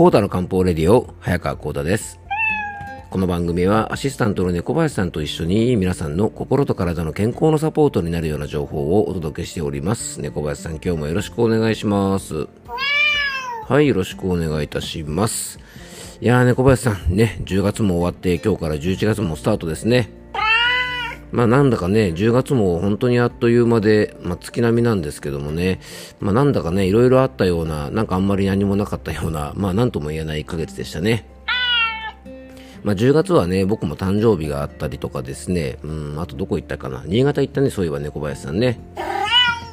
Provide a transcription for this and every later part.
コータの漢方レディオ、早川コータです。この番組はアシスタントの猫林さんと一緒に皆さんの心と体の健康のサポートになるような情報をお届けしております。猫林さん今日もよろしくお願いします。はい、よろしくお願いいたします。いやー、猫林さん、ね、10月も終わって今日から11月もスタートですね。まあなんだかね、10月も本当にあっという間で、まあ月並みなんですけどもね、まあなんだかね、いろいろあったような、なんかあんまり何もなかったような、まあなんとも言えない1ヶ月でしたね。まあ10月はね、僕も誕生日があったりとかですね、うん、あとどこ行ったかな。新潟行ったね、そういえばね、小林さんね。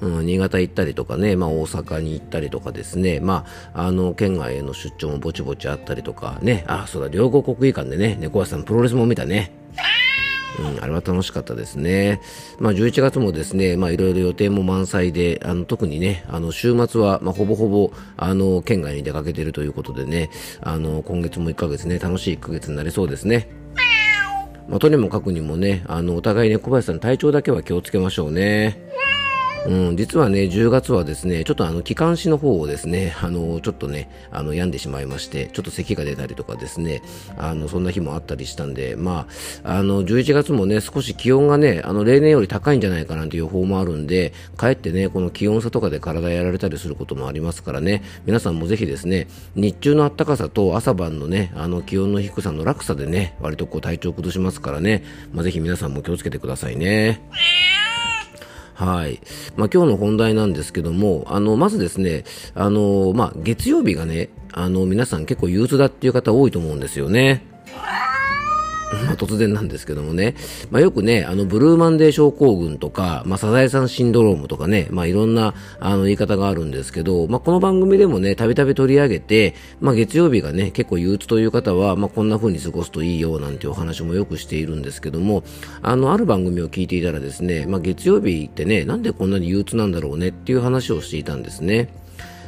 うん、新潟行ったりとかね、まあ、大阪に行ったりとかですね、まあ、あの、県外への出張もぼちぼちあったりとかね、あ、そうだ、両国国技館でね、猫林さんプロレスも見たね。うん、あれは楽しかったですね。まあ、11月もですね、まあ、いろいろ予定も満載で、あの、特にね、あの、週末は、まあ、ほぼほぼ、あの、県外に出かけてるということでね、あの、今月も1ヶ月ね、楽しい1ヶ月になりそうですね。まあ、とにもかくにもね、あの、お互いね、小林さん体調だけは気をつけましょうね。うん、実はね、10月はですね、ちょっとあの、気管支の方をですね、あの、ちょっとね、あの、病んでしまいまして、ちょっと咳が出たりとかですね、あの、そんな日もあったりしたんで、まあ、あの、11月もね、少し気温がね、あの、例年より高いんじゃないかなんていう予報もあるんで、かえってね、この気温差とかで体やられたりすることもありますからね、皆さんもぜひですね、日中の暖かさと朝晩のね、あの、気温の低さの落差でね、割とこう体調崩しますからね、まあ、ぜひ皆さんも気をつけてくださいね。はい。まあ、今日の本題なんですけども、あの、まずですね、あの、まあ、月曜日がね、あの、皆さん結構憂鬱だっていう方多いと思うんですよね。突然なんですけどもね、まあ、よくね、あの、ブルーマンデー症候群とか、まあ、サザエさんシンドロームとかね、まあ、いろんな、あの、言い方があるんですけど、まあ、この番組でもね、たびたび取り上げて、まあ、月曜日がね、結構憂鬱という方は、まあ、こんな風に過ごすといいよ、なんていうお話もよくしているんですけども、あの、ある番組を聞いていたらですね、まあ、月曜日ってね、なんでこんなに憂鬱なんだろうねっていう話をしていたんですね。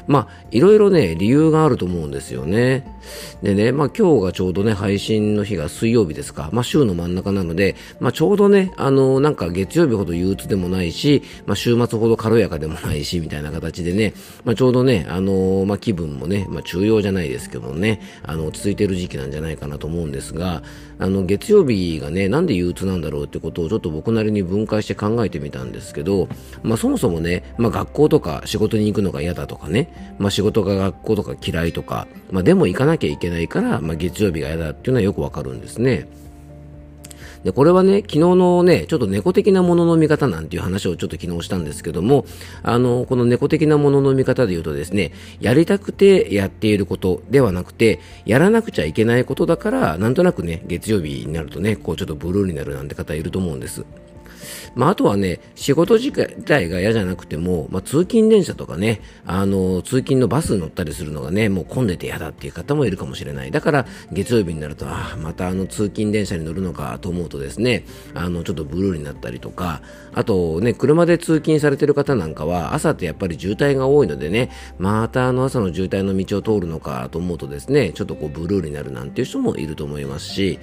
まあ、いろいろね、理由があると思うんですよね。でね、まあ今日がちょうどね、配信の日が水曜日ですか。まあ週の真ん中なので、まあちょうどね、あの、なんか月曜日ほど憂鬱でもないし、まあ週末ほど軽やかでもないし、みたいな形でね、まあちょうどね、あの、まあ気分もね、まあ中庸じゃないですけどね、あの、落ち着いてる時期なんじゃないかなと思うんですが、あの、月曜日がね、なんで憂鬱なんだろうってことをちょっと僕なりに分解して考えてみたんですけど、まあそもそもね、まあ学校とか仕事に行くのが嫌だとかね、まあ仕事が学校とか嫌いとか、まあでも行かなきゃいけないから、まあ月曜日が嫌だっていうのはよくわかるんですね。で、これはね、昨日のね、ちょっと猫的なものの見方なんていう話をちょっと昨日したんですけども、あの、この猫的なものの見方で言うとですね、やりたくてやっていることではなくて、やらなくちゃいけないことだから、なんとなくね、月曜日になるとね、こうちょっとブルーになるなんて方いると思うんです。まあ、あとはね、仕事自体が嫌じゃなくても、まあ、通勤電車とかね、あの、通勤のバスに乗ったりするのがね、もう混んでて嫌だっていう方もいるかもしれない。だから、月曜日になると、ああ、またあの通勤電車に乗るのかと思うとですね、あの、ちょっとブルーになったりとか、あとね、車で通勤されてる方なんかは、朝ってやっぱり渋滞が多いのでね、またあの朝の渋滞の道を通るのかと思うとですね、ちょっとこうブルーになるなんていう人もいると思いますし、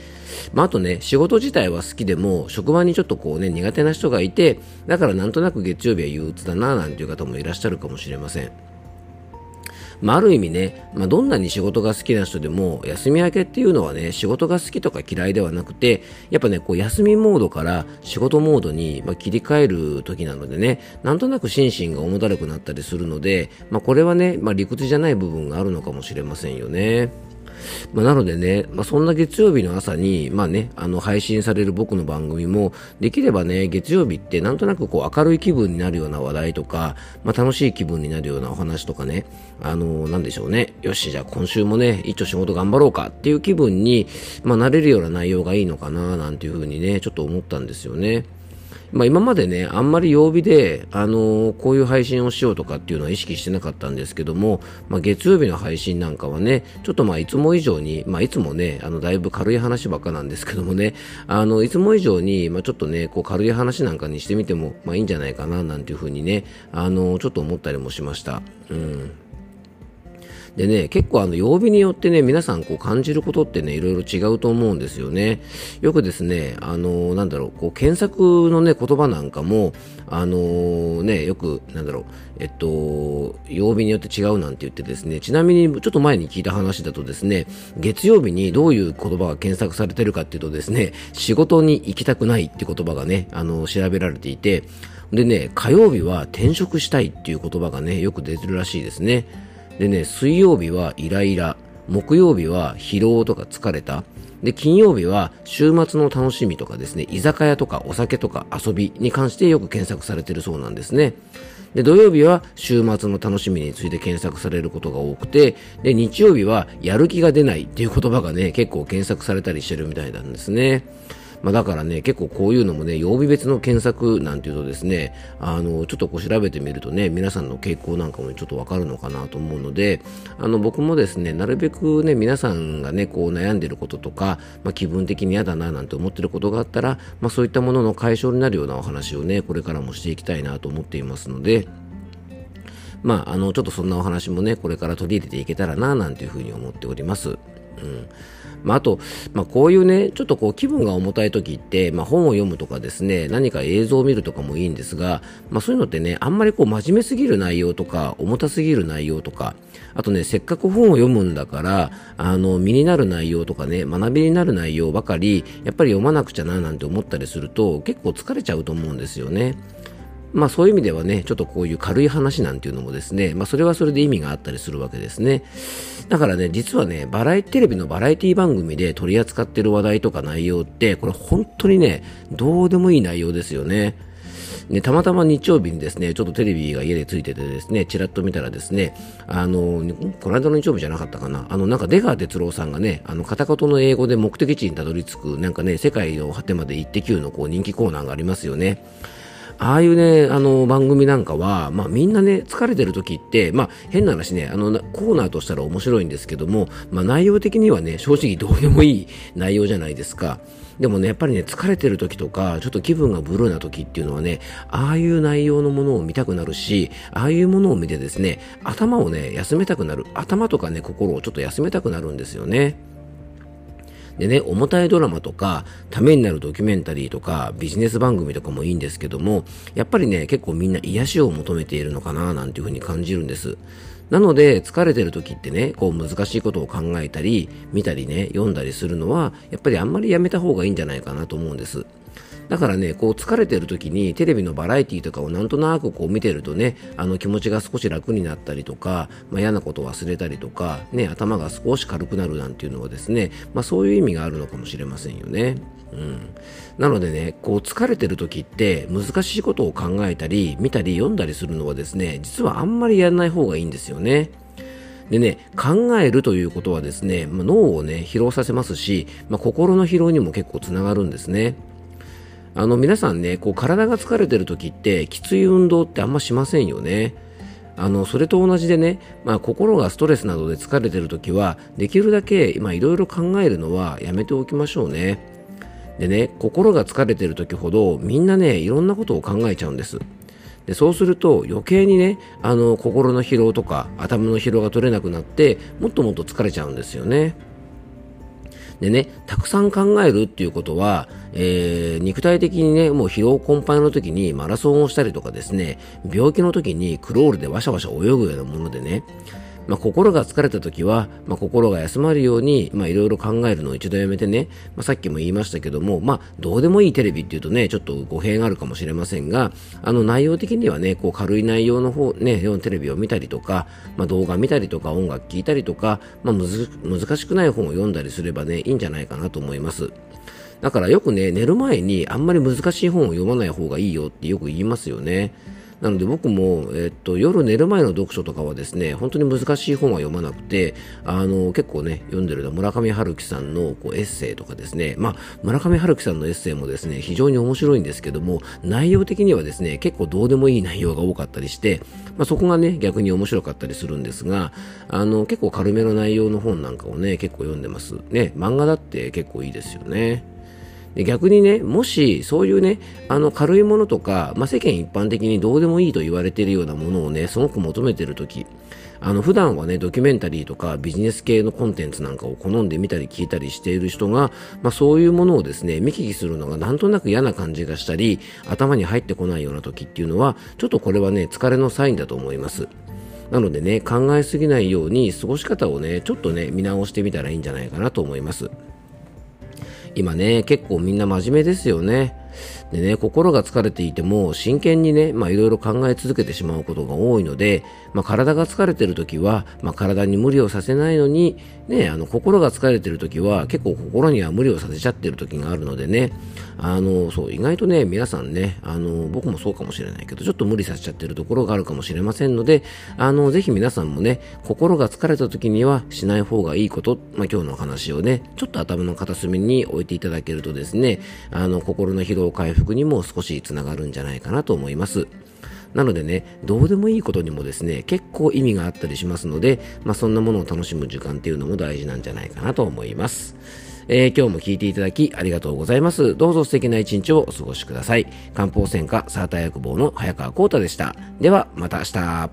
まあ、あとね、仕事自体は好きでも、職場にちょっとこうね、苦手な人がいて、だからなんとなく月曜日は憂鬱だな、なんていう方もいらっしゃるかもしれません。まあ、ある意味ね、まあ、どんなに仕事が好きな人でも、休み明けっていうのはね、仕事が好きとか嫌いではなくて、やっぱね、こう、休みモードから仕事モードに、ま切り替える時なのでね、なんとなく心身が重だるくなったりするので、まあ、これはね、まあ、理屈じゃない部分があるのかもしれませんよね。まあ、なのでね、まあ、そんな月曜日の朝に、まあね、あの、配信される僕の番組も、できればね、月曜日ってなんとなくこう明るい気分になるような話題とか、まあ、楽しい気分になるようなお話とかね、あのー、なんでしょうね。よし、じゃあ今週もね、一応仕事頑張ろうかっていう気分に、まあ、なれるような内容がいいのかな、なんていうふうにね、ちょっと思ったんですよね。まあ、今までね、あんまり曜日で、あのー、こういう配信をしようとかっていうのは意識してなかったんですけども、まあ、月曜日の配信なんかはね、ちょっとまあいつも以上に、まあ、いつもね、あのだいぶ軽い話ばっかなんですけどもね、あのいつも以上に、まあ、ちょっとね、こう軽い話なんかにしてみても、まあ、いいんじゃないかななんていうふうにね、あのー、ちょっと思ったりもしました。うんでね、結構あの曜日によってね、皆さんこう感じることってね、いろいろ違うと思うんですよね。よくですね、あのなんだろう、こう検索のね、言葉なんかも、あのね、よく、なんだろう、えっと、曜日によって違うなんて言ってですね、ちなみにちょっと前に聞いた話だとですね、月曜日にどういう言葉が検索されてるかっていうとですね、仕事に行きたくないって言葉がね、あの、調べられていて、でね、火曜日は転職したいっていう言葉がね、よく出てるらしいですね。でね、水曜日はイライラ、木曜日は疲労とか疲れた、で、金曜日は週末の楽しみとかですね、居酒屋とかお酒とか遊びに関してよく検索されてるそうなんですね。で、土曜日は週末の楽しみについて検索されることが多くて、で、日曜日はやる気が出ないっていう言葉がね、結構検索されたりしてるみたいなんですね。まあ、だからね、結構こういうのもね、曜日別の検索なんていうとですね、あの、ちょっとこう調べてみるとね、皆さんの傾向なんかもちょっとわかるのかなと思うので、あの、僕もですね、なるべくね、皆さんがね、こう悩んでることとか、まあ、気分的に嫌だななんて思ってることがあったら、まあ、そういったものの解消になるようなお話をね、これからもしていきたいなと思っていますので、まあ、あの、ちょっとそんなお話もね、これから取り入れていけたらな、なんていうふうに思っております。うん。まあ、あと、まあ、こういうね、ちょっとこう気分が重たい時って、まあ、本を読むとかですね、何か映像を見るとかもいいんですが、まあ、そういうのってね、あんまりこう真面目すぎる内容とか、重たすぎる内容とか、あとね、せっかく本を読むんだから、あの、身になる内容とかね、学びになる内容ばかり、やっぱり読まなくちゃななんて思ったりすると、結構疲れちゃうと思うんですよね。まあそういう意味ではね、ちょっとこういう軽い話なんていうのもですね、まあそれはそれで意味があったりするわけですね。だからね、実はね、バラエテレビのバラエティ番組で取り扱ってる話題とか内容って、これ本当にね、どうでもいい内容ですよね。ね、たまたま日曜日にですね、ちょっとテレビが家でついててですね、ちらっと見たらですね、あの、この間の日曜日じゃなかったかな、あの、なんか出川哲朗さんがね、あの、片言の英語で目的地にたどり着く、なんかね、世界の果てまで行ってきゅうのこう人気コーナーがありますよね。ああいうね、あの番組なんかは、まあみんなね、疲れてる時って、まあ変な話ね、あのコーナーとしたら面白いんですけども、まあ内容的にはね、正直どうでもいい 内容じゃないですか。でもね、やっぱりね、疲れてる時とか、ちょっと気分がブルーな時っていうのはね、ああいう内容のものを見たくなるし、ああいうものを見てですね、頭をね、休めたくなる。頭とかね、心をちょっと休めたくなるんですよね。でね、重たいドラマとか、ためになるドキュメンタリーとか、ビジネス番組とかもいいんですけども、やっぱりね、結構みんな癒しを求めているのかな、なんていうふうに感じるんです。なので、疲れてる時ってね、こう難しいことを考えたり、見たりね、読んだりするのは、やっぱりあんまりやめた方がいいんじゃないかなと思うんです。だからね、こう疲れてる時にテレビのバラエティとかをなんとなくこう見てるとね、あの気持ちが少し楽になったりとか、まあ、嫌なことを忘れたりとか、ね、頭が少し軽くなるなんていうのはですね、まあ、そういう意味があるのかもしれませんよね。うん、なのでね、こう疲れてる時って難しいことを考えたり、見たり読んだりするのはですね、実はあんまりやらない方がいいんですよね。でね、考えるということはですね、まあ、脳をね、疲労させますし、まあ、心の疲労にも結構つながるんですね。あの皆さんね、こう体が疲れてる時ってきつい運動ってあんましませんよね。あの、それと同じでね、まあ、心がストレスなどで疲れてる時は、できるだけ、まあ、いろいろ考えるのはやめておきましょうね。でね、心が疲れてる時ほど、みんなね、いろんなことを考えちゃうんです。でそうすると余計にねあの心の疲労とか頭の疲労が取れなくなってもっともっと疲れちゃうんですよね。でね、たくさん考えるっていうことは、えー、肉体的にね、もう疲労困憊の時にマラソンをしたりとかですね、病気の時にクロールでわしゃわしゃ泳ぐようなものでね、まあ、心が疲れた時は、まあ、心が休まるように、ま、いろいろ考えるのを一度やめてね、まあ、さっきも言いましたけども、まあ、どうでもいいテレビっていうとね、ちょっと語弊があるかもしれませんが、あの、内容的にはね、こう、軽い内容の方、ね、テレビを見たりとか、まあ、動画見たりとか、音楽聴いたりとか、まあ、むず、難しくない本を読んだりすればね、いいんじゃないかなと思います。だからよくね、寝る前にあんまり難しい本を読まない方がいいよってよく言いますよね。なので僕も、えっと、夜寝る前の読書とかはですね、本当に難しい本は読まなくて、あの、結構ね、読んでるのは村上春樹さんのこうエッセイとかですね、まあ、村上春樹さんのエッセイもですね、非常に面白いんですけども、内容的にはですね、結構どうでもいい内容が多かったりして、まあ、そこがね、逆に面白かったりするんですが、あの、結構軽めの内容の本なんかをね、結構読んでます。ね、漫画だって結構いいですよね。で逆にね、もしそういうね、あの軽いものとか、まあ、世間一般的にどうでもいいと言われているようなものをね、すごく求めているとき、あの普段はねドキュメンタリーとかビジネス系のコンテンツなんかを好んで見たり聞いたりしている人が、まあ、そういうものをですね見聞きするのがなんとなく嫌な感じがしたり頭に入ってこないような時っていうのはちょっとこれはね疲れのサインだと思います。なのでね考えすぎないように過ごし方をねちょっとね見直してみたらいいんじゃないかなと思います。今ね結構みんな真面目ですよね。でね、心が疲れていても真剣にね、まあいろいろ考え続けてしまうことが多いので、まあ体が疲れてる時は、まあ体に無理をさせないのに、ね、あの心が疲れてる時は結構心には無理をさせちゃってる時があるのでね、あの、そう、意外とね、皆さんね、あの、僕もそうかもしれないけど、ちょっと無理させちゃってるところがあるかもしれませんので、あの、ぜひ皆さんもね、心が疲れた時にはしない方がいいこと、まあ今日のお話をね、ちょっと頭の片隅に置いていただけるとですね、あの、心の疲労回復にも少しつながるんじゃないかなと思います。なのでね、どうでもいいことにもですね、結構意味があったりしますので、まあ、そんなものを楽しむ時間っていうのも大事なんじゃないかなと思います。えー、今日も聞いていただきありがとうございます。どうぞ素敵な一日をお過ごしください。漢方専科サーター薬房の早川幸太でした。では、また明日。